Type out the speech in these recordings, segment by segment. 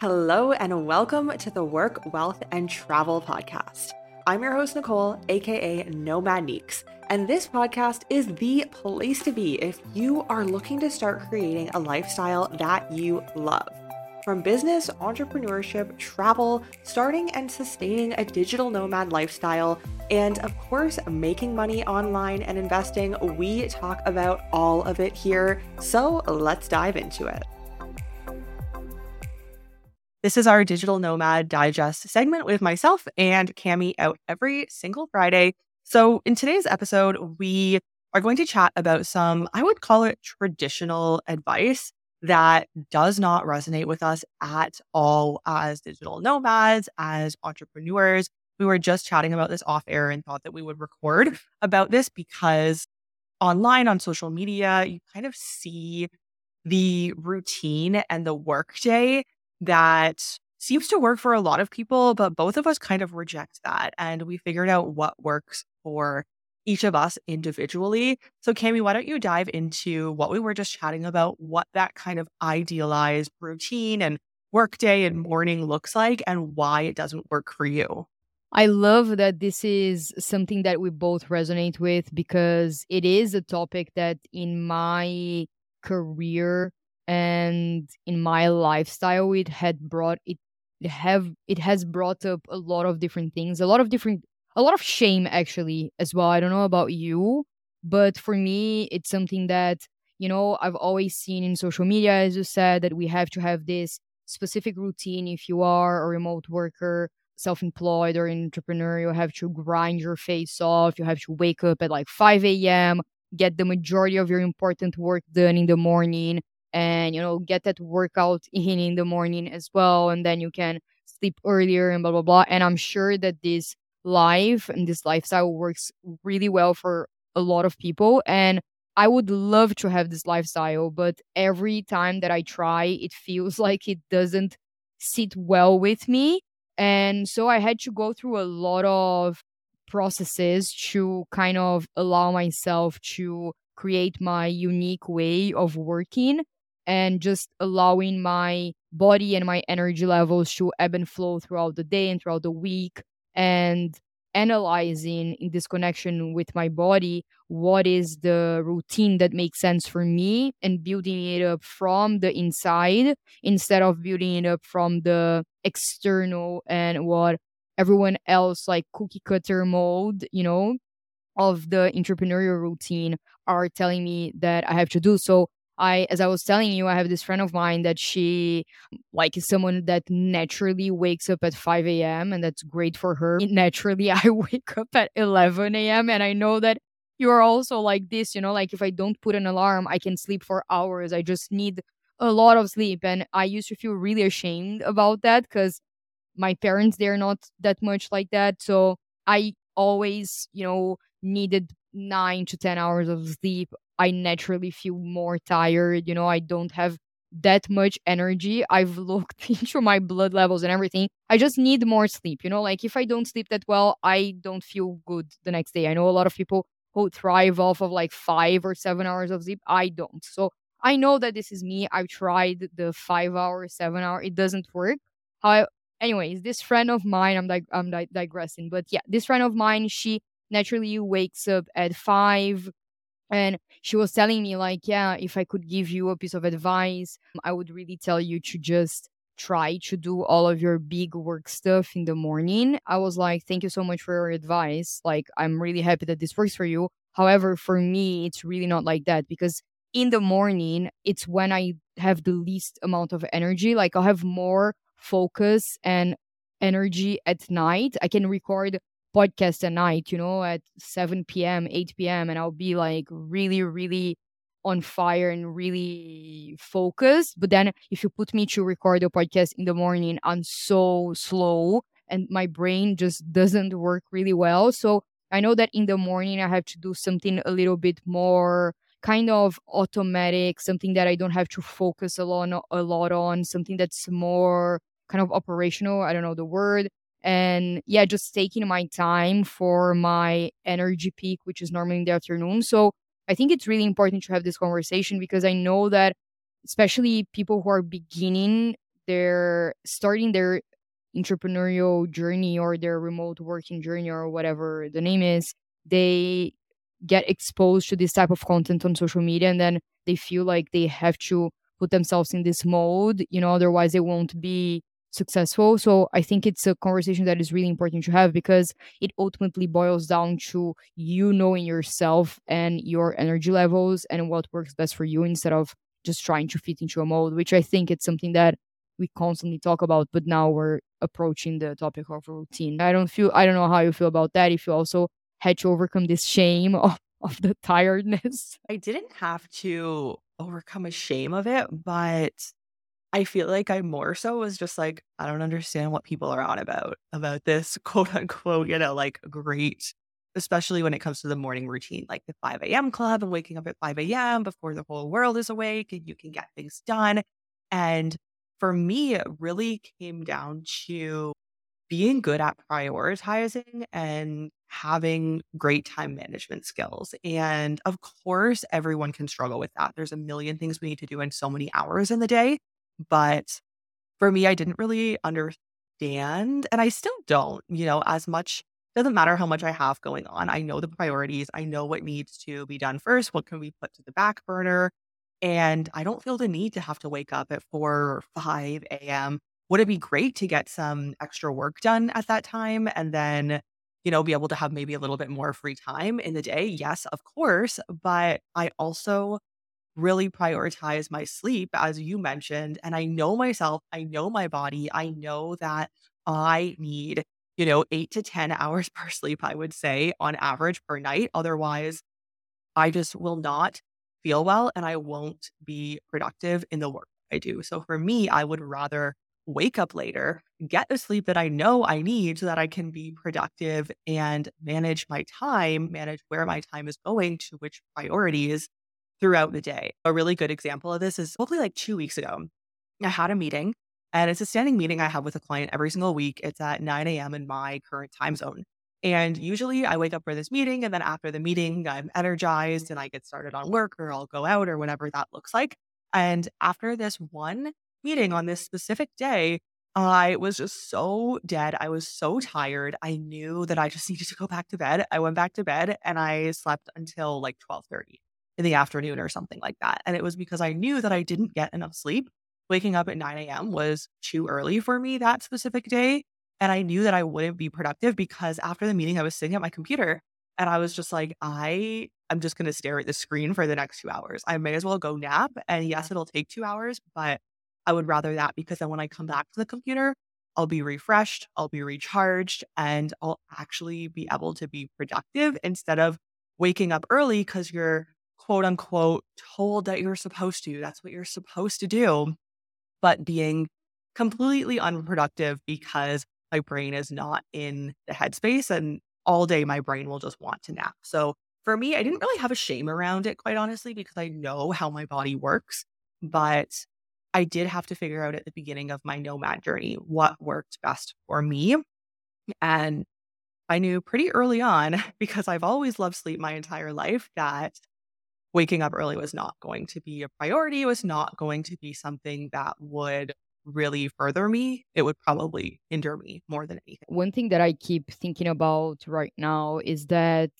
Hello, and welcome to the Work, Wealth, and Travel podcast. I'm your host, Nicole, aka Nomad Neeks, and this podcast is the place to be if you are looking to start creating a lifestyle that you love. From business, entrepreneurship, travel, starting and sustaining a digital nomad lifestyle, and of course, making money online and investing, we talk about all of it here. So let's dive into it. This is our Digital Nomad Digest segment with myself and Cami out every single Friday. So, in today's episode, we are going to chat about some, I would call it traditional advice that does not resonate with us at all as digital nomads, as entrepreneurs. We were just chatting about this off air and thought that we would record about this because online on social media, you kind of see the routine and the workday that seems to work for a lot of people, but both of us kind of reject that. And we figured out what works for each of us individually. So, Cami, why don't you dive into what we were just chatting about, what that kind of idealized routine and workday and morning looks like, and why it doesn't work for you? I love that this is something that we both resonate with because it is a topic that in my career and in my lifestyle it had brought it have it has brought up a lot of different things a lot of different a lot of shame actually as well. I don't know about you but for me it's something that you know i've always seen in social media as you said that we have to have this specific routine. If you are a remote worker self-employed or an entrepreneur you have to grind your face off. You have to wake up at like 5 a.m get the majority of your important work done in the morning and you know get that workout in in the morning as well and then you can sleep earlier and blah blah blah and i'm sure that this life and this lifestyle works really well for a lot of people and i would love to have this lifestyle but every time that i try it feels like it doesn't sit well with me and so i had to go through a lot of processes to kind of allow myself to create my unique way of working and just allowing my body and my energy levels to ebb and flow throughout the day and throughout the week and analyzing in this connection with my body what is the routine that makes sense for me and building it up from the inside instead of building it up from the external and what everyone else like cookie cutter mode you know of the entrepreneurial routine are telling me that I have to do. So I, as I was telling you, I have this friend of mine that she, like, is someone that naturally wakes up at 5 a.m. and that's great for her. Naturally, I wake up at 11 a.m. and I know that you are also like this, you know, like if I don't put an alarm, I can sleep for hours. I just need a lot of sleep. And I used to feel really ashamed about that because my parents, they're not that much like that. So I always, you know, needed nine to 10 hours of sleep I naturally feel more tired. You know, I don't have that much energy. I've looked into my blood levels and everything. I just need more sleep. You know, like if I don't sleep that well, I don't feel good the next day. I know a lot of people who thrive off of like five or seven hours of sleep. I don't. So I know that this is me. I've tried the five hour, seven hour. It doesn't work. How, anyways, this friend of mine, I'm like, I'm di- digressing, but yeah, this friend of mine, she naturally wakes up at five and she was telling me like yeah if i could give you a piece of advice i would really tell you to just try to do all of your big work stuff in the morning. I was like thank you so much for your advice. Like i'm really happy that this works for you. However for me it's really not like that because in the morning it's when i have the least amount of energy. Like i'll have more focus and energy at night. I can record podcast at night, you know, at 7 p.m., 8 p.m., and I'll be like really, really on fire and really focused. But then if you put me to record a podcast in the morning, I'm so slow and my brain just doesn't work really well. So I know that in the morning I have to do something a little bit more kind of automatic, something that I don't have to focus a lot, a lot on, something that's more kind of operational. I don't know the word and yeah just taking my time for my energy peak which is normally in the afternoon. So i think it's really important to have this conversation because i know that especially people who are beginning they're starting their entrepreneurial journey or their remote working journey or whatever the name is, they get exposed to this type of content on social media and then they feel like they have to put themselves in this mode, you know, otherwise they won't be successful. So I think it's a conversation that is really important to have because it ultimately boils down to you knowing yourself and your energy levels and what works best for you instead of just trying to fit into a mold, which I think it's something that we constantly talk about, but now we're approaching the topic of routine. I don't feel I don't know how you feel about that. If you also had to overcome this shame of, of the tiredness. I didn't have to overcome a shame of it, but I feel like I more so was just like, I don't understand what people are on about, about this quote unquote, you know, like great, especially when it comes to the morning routine, like the 5 a.m. club and waking up at 5 a.m. before the whole world is awake and you can get things done. And for me, it really came down to being good at prioritizing and having great time management skills. And of course, everyone can struggle with that. There's a million things we need to do in so many hours in the day. But for me, I didn't really understand, and I still don't, you know, as much. Doesn't matter how much I have going on. I know the priorities. I know what needs to be done first. What can we put to the back burner? And I don't feel the need to have to wake up at 4 or 5 a.m. Would it be great to get some extra work done at that time and then, you know, be able to have maybe a little bit more free time in the day? Yes, of course. But I also really prioritize my sleep, as you mentioned. And I know myself, I know my body, I know that I need, you know, eight to 10 hours per sleep, I would say, on average per night. Otherwise, I just will not feel well and I won't be productive in the work I do. So for me, I would rather wake up later, get the sleep that I know I need so that I can be productive and manage my time, manage where my time is going to which priorities throughout the day. A really good example of this is hopefully like two weeks ago. I had a meeting and it's a standing meeting I have with a client every single week. It's at 9 a.m. in my current time zone. And usually I wake up for this meeting and then after the meeting, I'm energized and I get started on work or I'll go out or whatever that looks like. And after this one meeting on this specific day, I was just so dead. I was so tired. I knew that I just needed to go back to bed. I went back to bed and I slept until like 12:30 in the afternoon or something like that. And it was because I knew that I didn't get enough sleep. Waking up at 9 a.m. was too early for me that specific day. And I knew that I wouldn't be productive because after the meeting, I was sitting at my computer and I was just like, I am just going to stare at the screen for the next two hours. I may as well go nap. And yes, it'll take two hours, but I would rather that because then when I come back to the computer, I'll be refreshed, I'll be recharged, and I'll actually be able to be productive instead of waking up early because you're quote unquote told that you're supposed to. That's what you're supposed to do. But being completely unproductive because my brain is not in the headspace and all day my brain will just want to nap. So for me, I didn't really have a shame around it, quite honestly, because I know how my body works. But I did have to figure out at the beginning of my nomad journey what worked best for me. And I knew pretty early on, because I've always loved sleep my entire life, that waking up early was not going to be a priority. It was not going to be something that would really further me. It would probably hinder me more than anything. One thing that I keep thinking about right now is that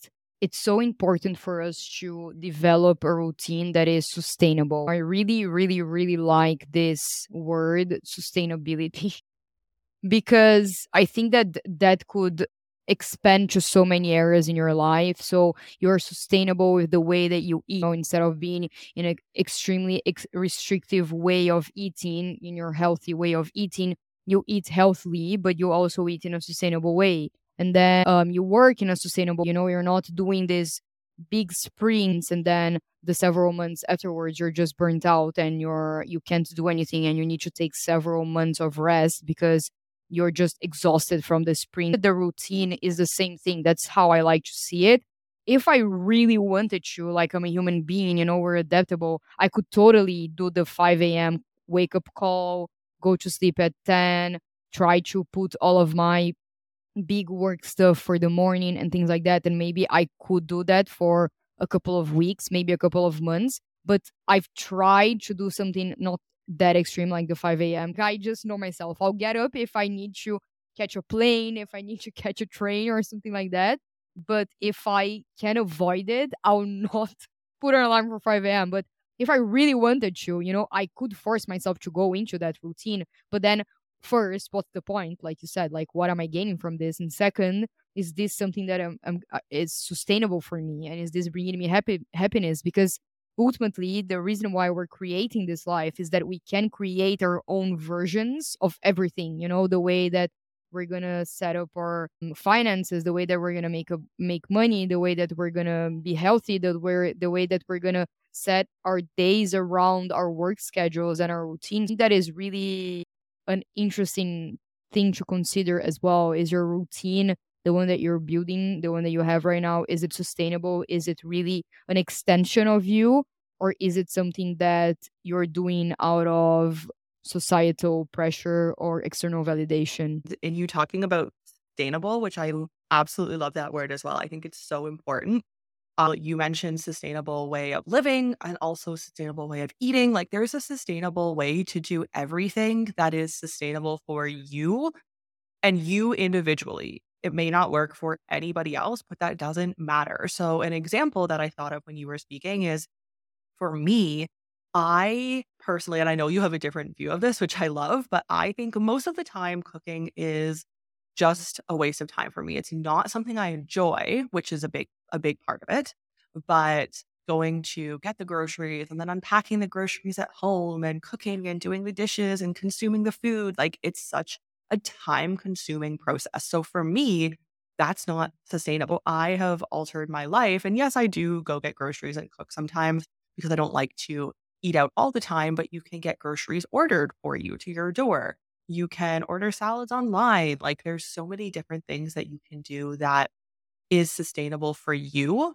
it's so important for us to develop a routine that is sustainable. I really, really, really like this word sustainability because I think that that could expand to so many areas in your life. So you're sustainable with the way that you eat you know, instead of being in an extremely ex- restrictive way of eating, in your healthy way of eating. You eat healthily, but you also eat in a sustainable way. And then um, you work in a sustainable, you know, you're not doing this big sprints and then the several months afterwards you're just burnt out and you're you can't do anything and you need to take several months of rest because you're just exhausted from the sprint. The routine is the same thing. That's how I like to see it. If I really wanted to, like I'm a human being, you know, we're adaptable, I could totally do the 5 a.m. wake up call, go to sleep at 10, try to put all of my big work stuff for the morning and things like that. And maybe I could do that for a couple of weeks, maybe a couple of months. But I've tried to do something not that extreme, like the 5 a.m. I just know myself. I'll get up if I need to catch a plane, if I need to catch a train or something like that. But if I can avoid it, I'll not put an alarm for 5 a.m. But if I really wanted to, you know, I could force myself to go into that routine. But then, first, what's the point? Like you said, like what am I gaining from this? And second, is this something that I'm, I'm uh, is sustainable for me? And is this bringing me happy happiness? Because ultimately, the reason why we're creating this life is that we can create our own versions of everything. You know, the way that we're gonna set up our um, finances, the way that we're gonna make a make money, the way that we're gonna be healthy, the way the way that we're gonna set our days around our work schedules and our routines. That is really an interesting thing to consider as well. Is your routine the one that you're building, the one that you have right now, is it sustainable? Is it really an extension of you? Or is it something that you're doing out of societal pressure or external validation. And you talking about sustainable, which I absolutely love that word as well. I think it's so important. Uh, you mentioned sustainable way of living and also sustainable way of eating. Like there's a sustainable way to do everything that is sustainable for you and you individually. It may not work for anybody else, but that doesn't matter. So, an example that I thought of when you were speaking is for me, I personally, and I know you have a different view of this, which I love, but I think most of the time cooking is just a waste of time for me. It's not something I enjoy, which is a big a big part of it. But going to get the groceries and then unpacking the groceries at home and cooking and doing the dishes and consuming the food, like it's such a time consuming process. So for me, that's not sustainable. I have altered my life. And yes, I do go get groceries and cook sometimes because I don't like to eat out all the time, but you can get groceries ordered for you to your door. You can order salads online. Like there's so many different things that you can do that is sustainable for you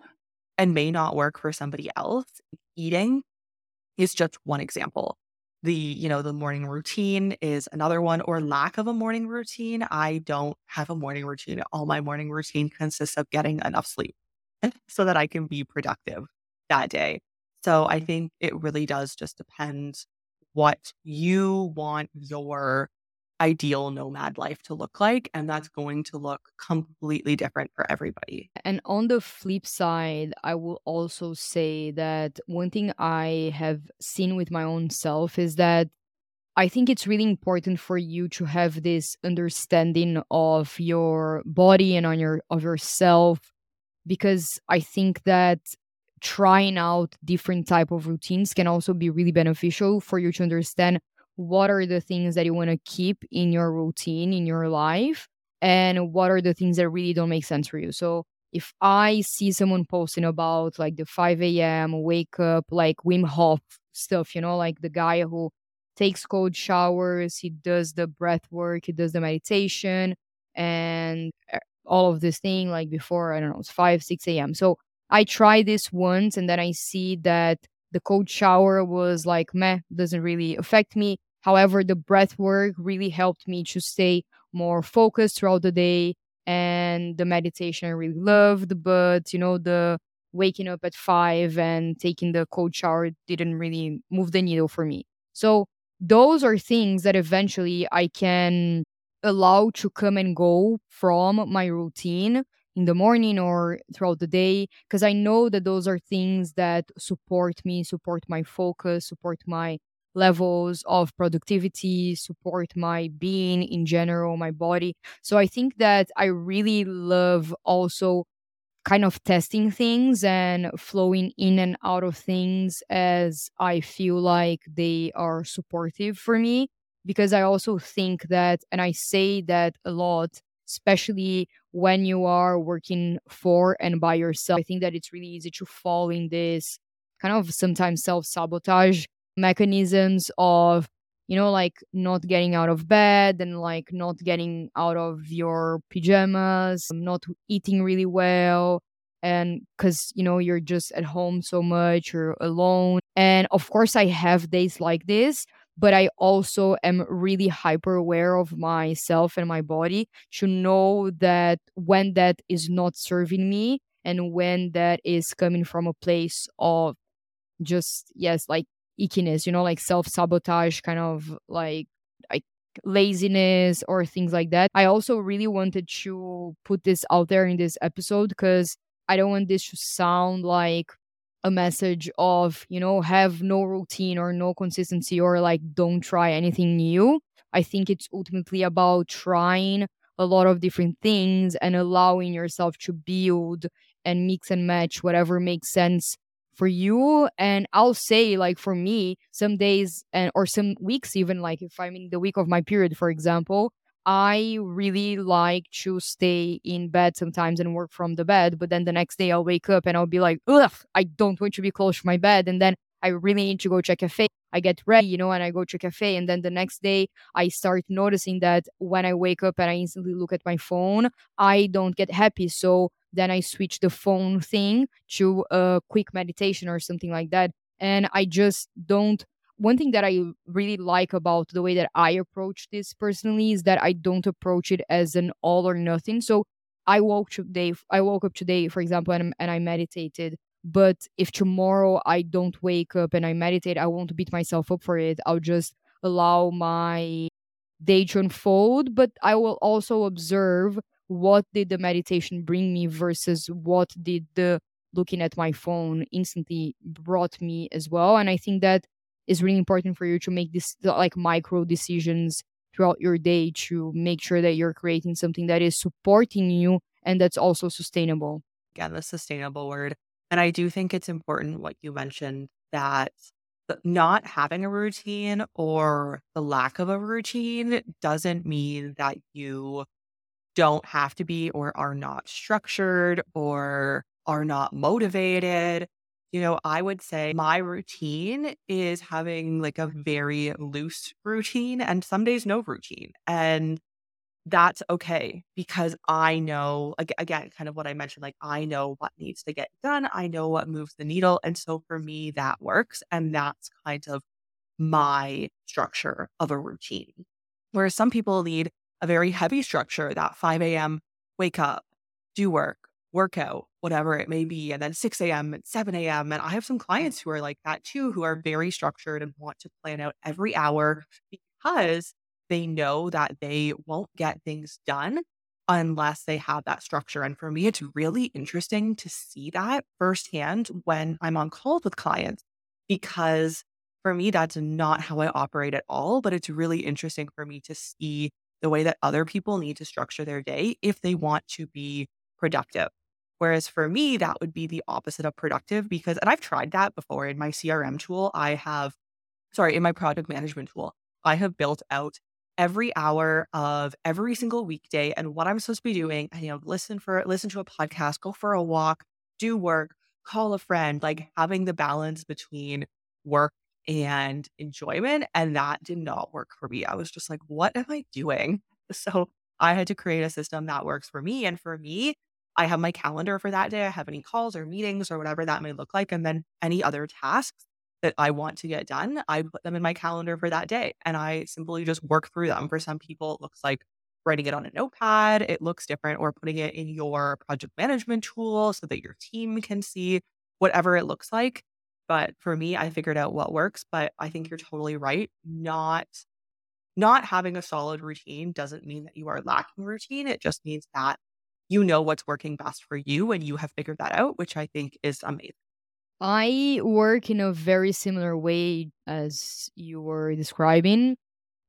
and may not work for somebody else. Eating is just one example. The, you know, the morning routine is another one or lack of a morning routine. I don't have a morning routine. All my morning routine consists of getting enough sleep so that I can be productive that day. So I think it really does just depend what you want your ideal nomad life to look like. And that's going to look completely different for everybody. And on the flip side, I will also say that one thing I have seen with my own self is that I think it's really important for you to have this understanding of your body and on your of yourself because I think that trying out different type of routines can also be really beneficial for you to understand what are the things that you want to keep in your routine in your life and what are the things that really don't make sense for you so if i see someone posting about like the 5 a.m wake up like wim hof stuff you know like the guy who takes cold showers he does the breath work he does the meditation and all of this thing like before i don't know it's 5 6 a.m so I try this once and then I see that the cold shower was like meh, doesn't really affect me. However, the breath work really helped me to stay more focused throughout the day. And the meditation I really loved, but you know, the waking up at five and taking the cold shower didn't really move the needle for me. So those are things that eventually I can allow to come and go from my routine in the morning or throughout the day because I know that those are things that support me, support my focus, support my levels of productivity, support my being in general, my body. So I think that I really love also kind of testing things and flowing in and out of things as I feel like they are supportive for me because I also think that and I say that a lot especially when you are working for and by yourself. I think that it's really easy to fall in this kind of sometimes self sabotage mechanisms of, you know, like not getting out of bed and like not getting out of your pajamas, not eating really well. And because, you know, you're just at home so much, you're alone. And of course, I have days like this, but I also am really hyper aware of myself and my body to know that when that is not serving me and when that is coming from a place of just, yes, like ickiness, you know, like self sabotage, kind of like like laziness or things like that. I also really wanted to put this out there in this episode because I don't want this to sound like a message of, you know, have no routine or no consistency or like don't try anything new. I think it's ultimately about trying a lot of different things and allowing yourself to build and mix and match whatever makes sense for you and i'll say like for me some days and or some weeks even like if i'm in the week of my period for example i really like to stay in bed sometimes and work from the bed but then the next day i'll wake up and i'll be like ugh i don't want to be close to my bed and then i really need to go check a cafe i get ready you know and i go to a cafe and then the next day i start noticing that when i wake up and i instantly look at my phone i don't get happy so then I switch the phone thing to a quick meditation or something like that. And I just don't. One thing that I really like about the way that I approach this personally is that I don't approach it as an all or nothing. So I woke up today. I woke up today, for example, and, and I meditated. But if tomorrow I don't wake up and I meditate, I won't beat myself up for it. I'll just allow my day to unfold. But I will also observe what did the meditation bring me versus what did the looking at my phone instantly brought me as well. And i think that is really important for you to make this like micro decisions throughout your day to make sure that you're creating something that is supporting you and that's also sustainable. Again the sustainable word. And i do think it's important what you mentioned that not having a routine or the lack of a routine doesn't mean that you don't have to be or are not structured or are not motivated. You know, I would say my routine is having like a very loose routine and some days no routine. And that's okay because I know, again, kind of what I mentioned, like I know what needs to get done. I know what moves the needle. And so for me, that works. And that's kind of my structure of a routine. Whereas some people need a very heavy structure that 5 a.m. wake up, do work, workout, whatever it may be, and then 6 a.m. and 7 a.m. And I have some clients who are like that too, who are very structured and want to plan out every hour because they know that they won't get things done unless they have that structure. And for me, it's really interesting to see that firsthand when I'm on calls with clients because for me, that's not how I operate at all. But it's really interesting for me to see the way that other people need to structure their day if they want to be productive. Whereas for me, that would be the opposite of productive because, and I've tried that before in my CRM tool, I have, sorry, in my project management tool, I have built out every hour of every single weekday and what I'm supposed to be doing. And, you know, listen for, listen to a podcast, go for a walk, do work, call a friend, like having the balance between work and enjoyment. And that did not work for me. I was just like, what am I doing? So I had to create a system that works for me. And for me, I have my calendar for that day. I have any calls or meetings or whatever that may look like. And then any other tasks that I want to get done, I put them in my calendar for that day. And I simply just work through them. For some people, it looks like writing it on a notepad, it looks different, or putting it in your project management tool so that your team can see whatever it looks like. But for me, I figured out what works. But I think you're totally right. Not not having a solid routine doesn't mean that you are lacking routine. It just means that you know what's working best for you and you have figured that out, which I think is amazing. I work in a very similar way as you were describing.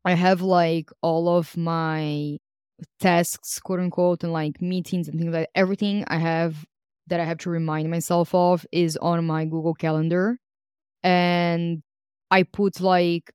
I have like all of my tasks, quote unquote, and like meetings and things like everything I have that I have to remind myself of is on my Google Calendar. And I put like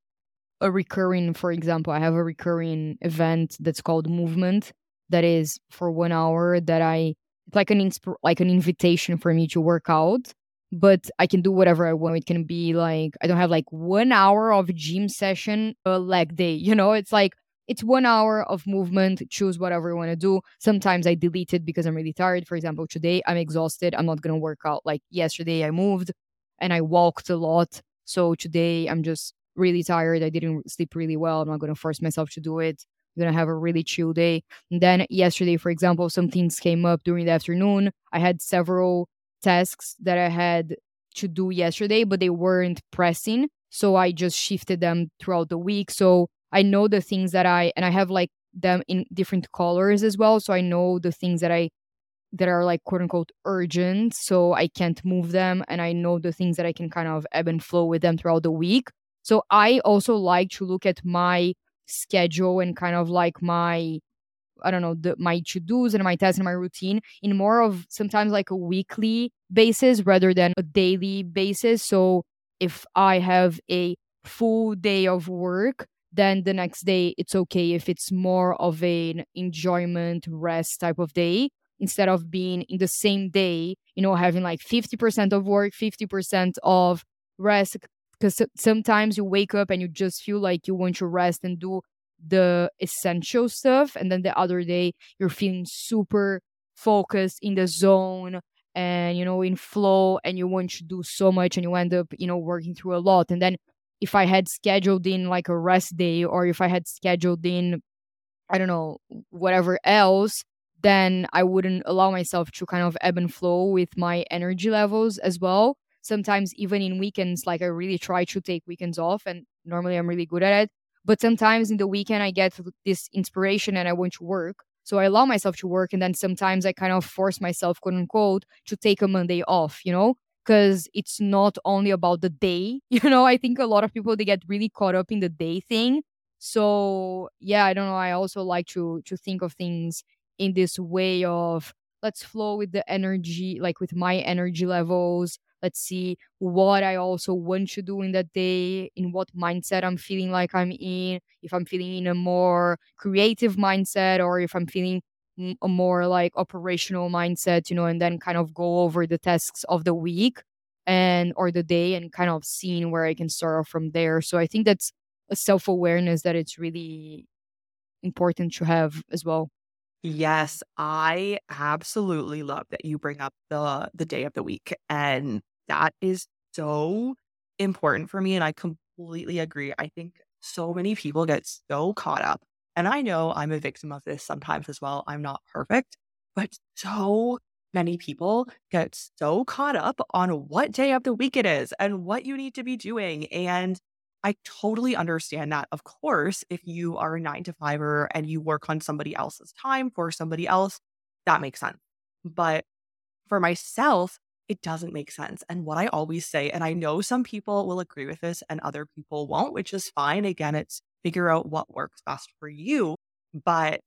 a recurring, for example, I have a recurring event that's called Movement that is for one hour that I, it's like an, insp- like an invitation for me to work out. But I can do whatever I want. It can be like, I don't have like one hour of gym session a leg day. You know, it's like it's one hour of movement. Choose whatever you want to do. Sometimes I delete it because I'm really tired. For example, today I'm exhausted. I'm not going to work out. Like yesterday, I moved and I walked a lot. So today I'm just really tired. I didn't sleep really well. I'm not going to force myself to do it. I'm going to have a really chill day. And then yesterday, for example, some things came up during the afternoon. I had several tasks that I had to do yesterday, but they weren't pressing. So I just shifted them throughout the week. So I know the things that I, and I have like them in different colors as well. So I know the things that I, that are like quote unquote urgent. So I can't move them. And I know the things that I can kind of ebb and flow with them throughout the week. So I also like to look at my schedule and kind of like my I don't know, the, my to dos and my tasks and my routine in more of sometimes like a weekly basis rather than a daily basis. So if I have a full day of work, then the next day it's okay if it's more of an enjoyment rest type of day instead of being in the same day, you know, having like 50% of work, 50% of rest. Because sometimes you wake up and you just feel like you want to rest and do the essential stuff. And then the other day, you're feeling super focused in the zone and, you know, in flow and you want to do so much and you end up, you know, working through a lot. And then if I had scheduled in like a rest day or if I had scheduled in, I don't know, whatever else, then I wouldn't allow myself to kind of ebb and flow with my energy levels as well. Sometimes, even in weekends, like I really try to take weekends off, and normally I'm really good at it. But sometimes in the weekend, I get this inspiration and I want to work. So I allow myself to work. And then sometimes I kind of force myself, quote unquote, to take a Monday off, you know? Because it's not only about the day you know i think a lot of people they get really caught up in the day thing. So yeah i don't know i also like to to think of things in this way of let's flow with the energy like with my energy levels. Let's see what i also want to do in that day in what mindset i'm feeling like i'm in if i'm feeling in a more creative mindset or if i'm feeling a more like operational mindset, you know, and then kind of go over the tasks of the week and or the day and kind of seeing where I can start from there. So I think that's a self awareness that it's really important to have as well. Yes, I absolutely love that you bring up the the day of the week and that is so important for me and I completely agree. I think so many people get so caught up and I know I'm a victim of this sometimes as well. I'm not perfect, but so many people get so caught up on what day of the week it is and what you need to be doing. And I totally understand that. Of course, if you are a nine to fiver and you work on somebody else's time for somebody else, that makes sense. But for myself, it doesn't make sense. And what I always say, and I know some people will agree with this and other people won't, which is fine. Again, it's figure out what works best for you. But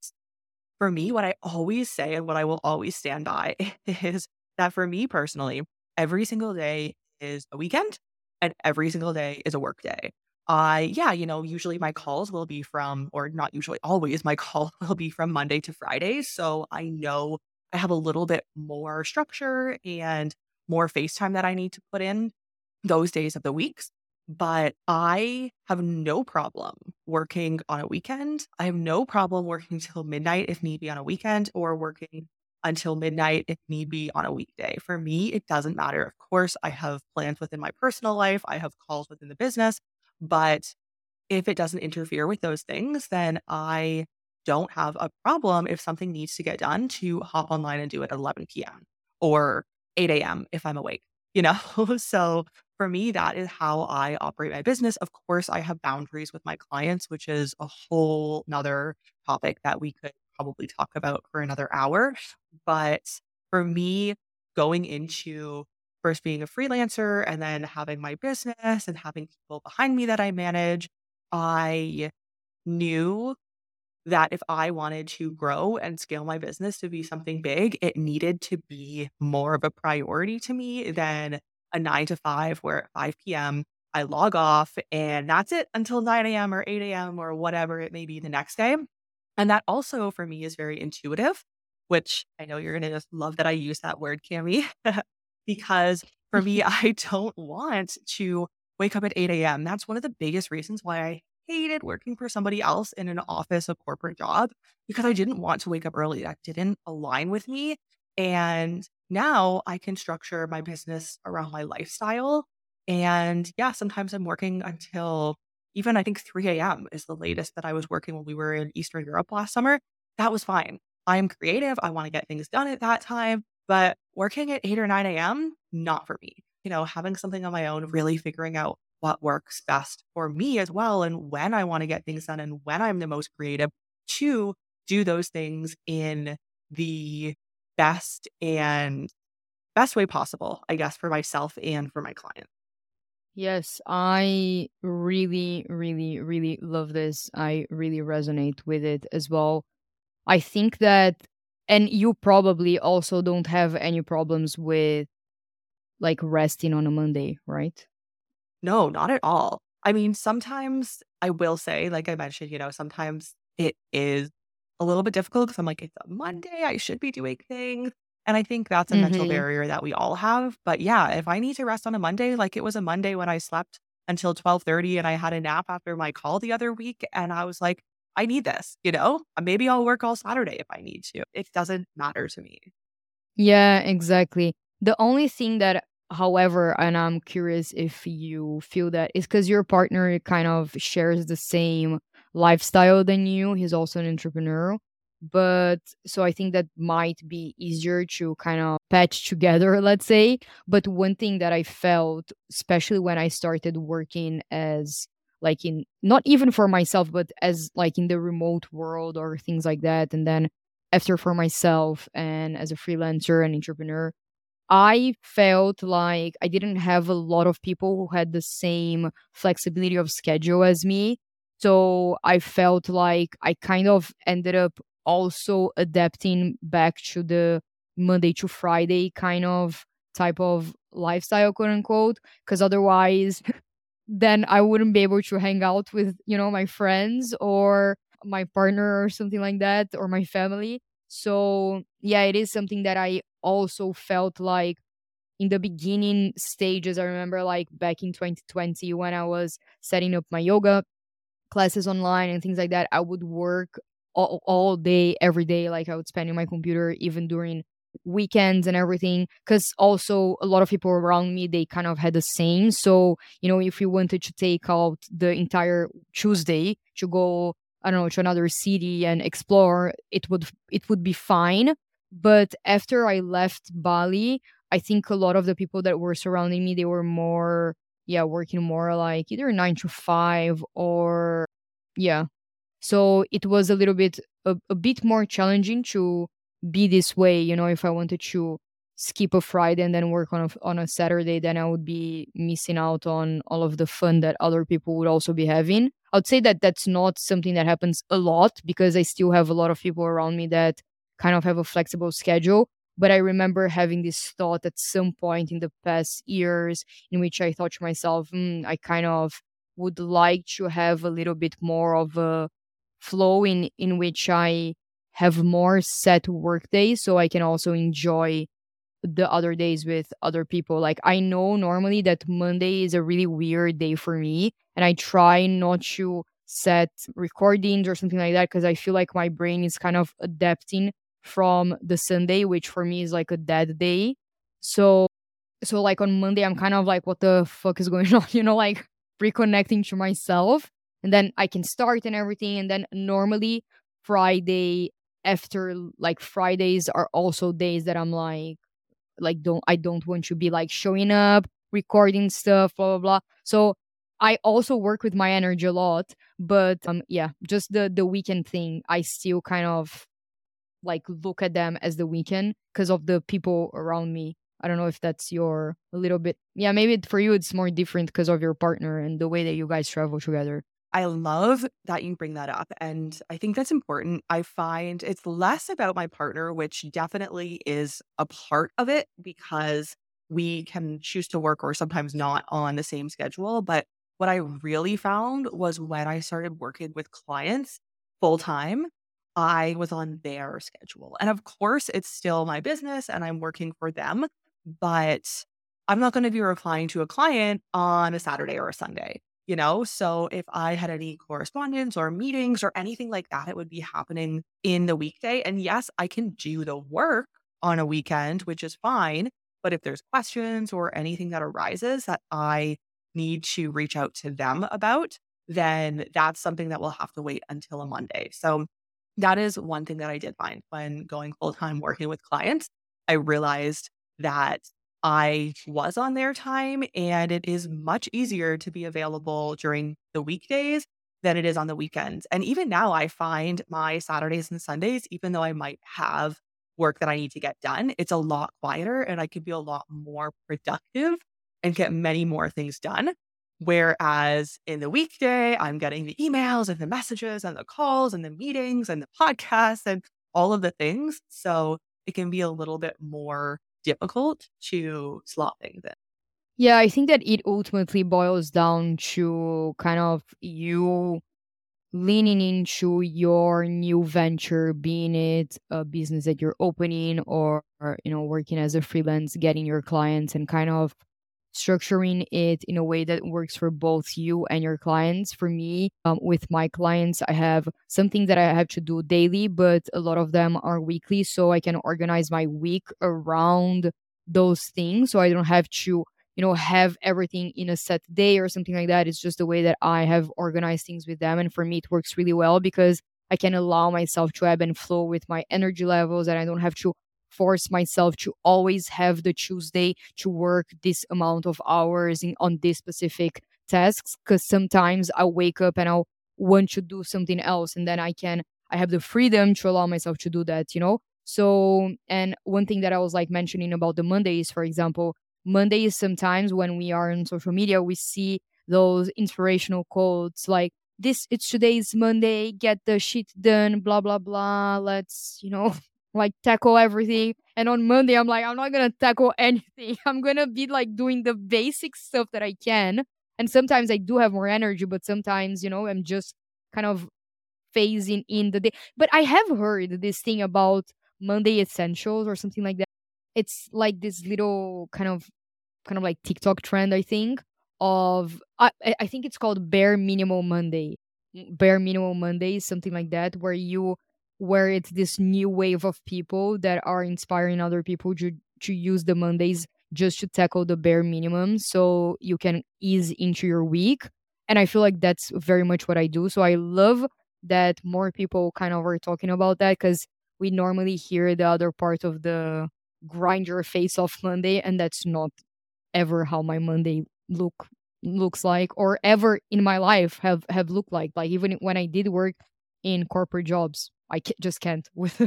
for me, what I always say and what I will always stand by is that for me personally, every single day is a weekend and every single day is a work day. I, yeah, you know, usually my calls will be from, or not usually, always my call will be from Monday to Friday. So I know I have a little bit more structure and more FaceTime that I need to put in those days of the weeks. But I have no problem working on a weekend. I have no problem working till midnight if need be on a weekend or working until midnight if need be on a weekday. For me, it doesn't matter. Of course, I have plans within my personal life, I have calls within the business, but if it doesn't interfere with those things, then I don't have a problem if something needs to get done to hop online and do it at 11 p.m. or 8 a.m. if I'm awake, you know? so for me, that is how I operate my business. Of course, I have boundaries with my clients, which is a whole nother topic that we could probably talk about for another hour. But for me, going into first being a freelancer and then having my business and having people behind me that I manage, I knew that if I wanted to grow and scale my business to be something big, it needed to be more of a priority to me than a nine to five, where at 5 p.m. I log off and that's it until 9 a.m. or 8 a.m. or whatever it may be the next day. And that also for me is very intuitive, which I know you're going to just love that I use that word, Cami, because for me, I don't want to wake up at 8 a.m. That's one of the biggest reasons why I hated working for somebody else in an office, a corporate job, because I didn't want to wake up early. That didn't align with me. And now I can structure my business around my lifestyle. And yeah, sometimes I'm working until even I think 3 a.m. is the latest that I was working when we were in Eastern Europe last summer. That was fine. I am creative. I want to get things done at that time. But working at 8 or 9 a.m., not for me. You know, having something on my own, really figuring out what works best for me as well and when I want to get things done and when I'm the most creative to do those things in the best and best way possible, I guess, for myself and for my client. Yes, I really, really, really love this. I really resonate with it as well. I think that, and you probably also don't have any problems with like resting on a Monday, right? No, not at all. I mean, sometimes I will say, like I mentioned, you know, sometimes it is a little bit difficult because I'm like, it's a Monday, I should be doing things. And I think that's a mental Mm-hmm. barrier that we all have. But yeah, if I need to rest on a Monday, like it was a Monday when I slept until 12:30 and I had a nap after my call the other week and I was like, I need this, you know? Uh, Maybe I'll work all Saturday if I need to. It doesn't matter to me. Yeah, exactly. The only thing that, however, and I'm curious if you feel that is because your partner kind of shares the same lifestyle than you. He's also an entrepreneur. But so I think that might be easier to kind of patch together, let's say. But one thing that I felt, especially when I started working as like in not even for myself, but as like in the remote world or things like that, and then after for myself and as a freelancer and entrepreneur, I felt like I didn't have a lot of people who had the same flexibility of schedule as me. So I felt like I kind of ended up also adapting back to the Monday to Friday kind of type of lifestyle, quote unquote. Because otherwise, then I wouldn't be able to hang out with, you know, my friends or my partner or something like that or my family. So, yeah, it is something that I also felt like in the beginning stages. I remember like back in 2020 when I was setting up my yoga classes online and things like that, I would work all, all day, every day. Like I would spend in my computer, even during weekends and everything. Because also a lot of people around me, they kind of had the same. So, you know, if you wanted to take out the entire Tuesday to go, I don't know, to another city and explore, it would it would be fine. But after I left Bali, I think a lot of the people that were surrounding me, they were more, yeah, working more like either nine to five or yeah. So it was a little bit a, a bit more challenging to be this way, you know, if I wanted to skip a Friday and then work on a, on a Saturday, then I would be missing out on all of the fun that other people would also be having. I would say that that's not something that happens a lot because I still have a lot of people around me that kind of have a flexible schedule. But I remember having this thought at some point in the past years in which I thought to myself, mm, I kind of would like to have a little bit more of a flow in in which I have more set work days so I can also enjoy the other days with other people. Like I know normally that Monday is a really weird day for me and I try not to set recordings or something like that because I feel like my brain is kind of adapting from the Sunday which for me is like a dead day. So so like on Monday I'm kind of like what the fuck is going on, you know, like reconnecting to myself and then I can start and everything and then normally Friday after like Fridays are also days that I'm like like don't I don't want to be like showing up, recording stuff, blah blah blah. So I also work with my energy a lot, but um yeah, just the the weekend thing, I still kind of like look at them as the weekend because of the people around me. I don't know if that's your a little bit yeah, maybe for you it's more different because of your partner and the way that you guys travel together. I love that you bring that up. And I think that's important. I find it's less about my partner, which definitely is a part of it because we can choose to work or sometimes not on the same schedule. But what I really found was when I started working with clients full time, I was on their schedule. And of course, it's still my business and I'm working for them, but I'm not going to be replying to a client on a Saturday or a Sunday you know? So if I had any correspondence or meetings or anything like that, it would be happening in the weekday. And yes, I can do the work on a weekend, which is fine. But if there's questions or anything that arises that I need to reach out to them about, then that's something that will have to wait until a Monday. So that is one thing that I did find when going full time working with clients. I realized that I was on their time, and it is much easier to be available during the weekdays than it is on the weekends. And even now, I find my Saturdays and Sundays, even though I might have work that I need to get done, it's a lot quieter and I can be a lot more productive and get many more things done. Whereas in the weekday, I'm getting the emails and the messages and the calls and the meetings and the podcasts and all of the things. So it can be a little bit more difficult to slot things in. Yeah, I think that it ultimately boils down to kind of you leaning into your new venture, being it a business that you're opening or, or, you know, working as a freelance, getting your clients and kind of structuring it in a way that works for both you and your clients. For me, um, with my clients, I have something that I have to do daily, but a lot of them are weekly. So I can organize my week around those things. So I don't have to you know have everything in a set day or something like that it's just the way that i have organized things with them and for me it works really well because i can allow myself to ebb and flow with my energy levels and i don't have to force myself to always have the tuesday to work this amount of hours in, on this specific tasks because sometimes i wake up and i'll want to do something else and then i can i have the freedom to allow myself to do that you know so and one thing that i was like mentioning about the mondays for example Mondays, sometimes when we are on social media, we see those inspirational quotes like, this, it's today's Monday, get the shit done, blah, blah, blah. Let's, you know, like tackle everything. And on Monday, I'm like, I'm not to tackle anything. I'm to be like doing the basic stuff that I can. And sometimes I do have more energy, but sometimes, you know, I'm just kind of phasing in the day. But I have heard this thing about Monday essentials or something like that it's like this little kind of kind of like TikTok trend, I think, of I, I think it's called bare minimal Monday. Bare minimal Monday, something like that, where you where it's this new wave of people that are inspiring other people to to use the Mondays just to tackle the bare minimum so you can ease into your week. And I feel like that's very much what I do. So I love that more people kind of are talking about that because we normally hear the other part of the grind your face off Monday, and that's not ever how my Monday look looks like or ever in my life have have looked like. Like even when I did work in corporate jobs, I just can't with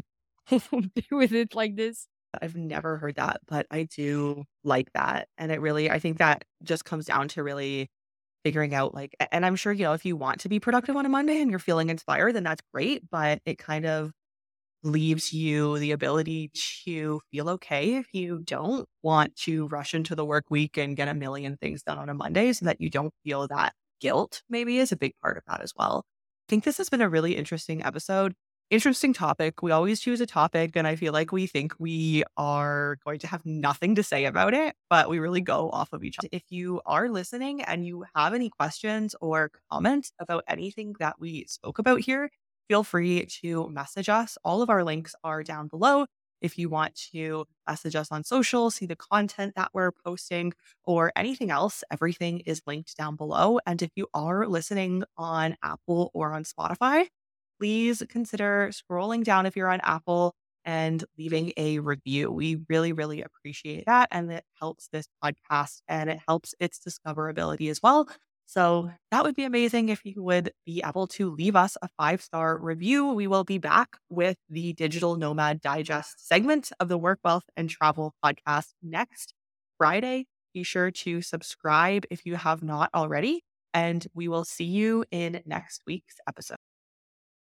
with it like this. I've never heard that, but I do like that. And it really, I think that just comes down to really figuring out like, and I'm sure, you know, if you want to be productive on a Monday and you're feeling inspired, then that's great. But it kind of leaves you the ability to feel okay if you don't want to rush into the work week and get a million things done on a Monday so that you don't feel that guilt, maybe is a big part of that as well. I think this has been a really interesting episode. Interesting topic. We always choose a topic, and I feel like we think we are going to have nothing to say about it, but we really go off of each other. If you are listening and you have any questions or comments about anything that we spoke about here, feel free to message us. All of our links are down below. If you want to message us on social, see the content that we're posting, or anything else, everything is linked down below. And if you are listening on Apple or on Spotify, please consider scrolling down if you're on Apple and leaving a review. We really, really appreciate that. And it helps this podcast and it helps its discoverability as well. So that would be amazing if you would be able to leave us a five star review. We will be back with the Digital Nomad Digest segment of the Work, Wealth, and Travel podcast next Friday. Be sure to subscribe if you have not already, and we will see you in next week's episode.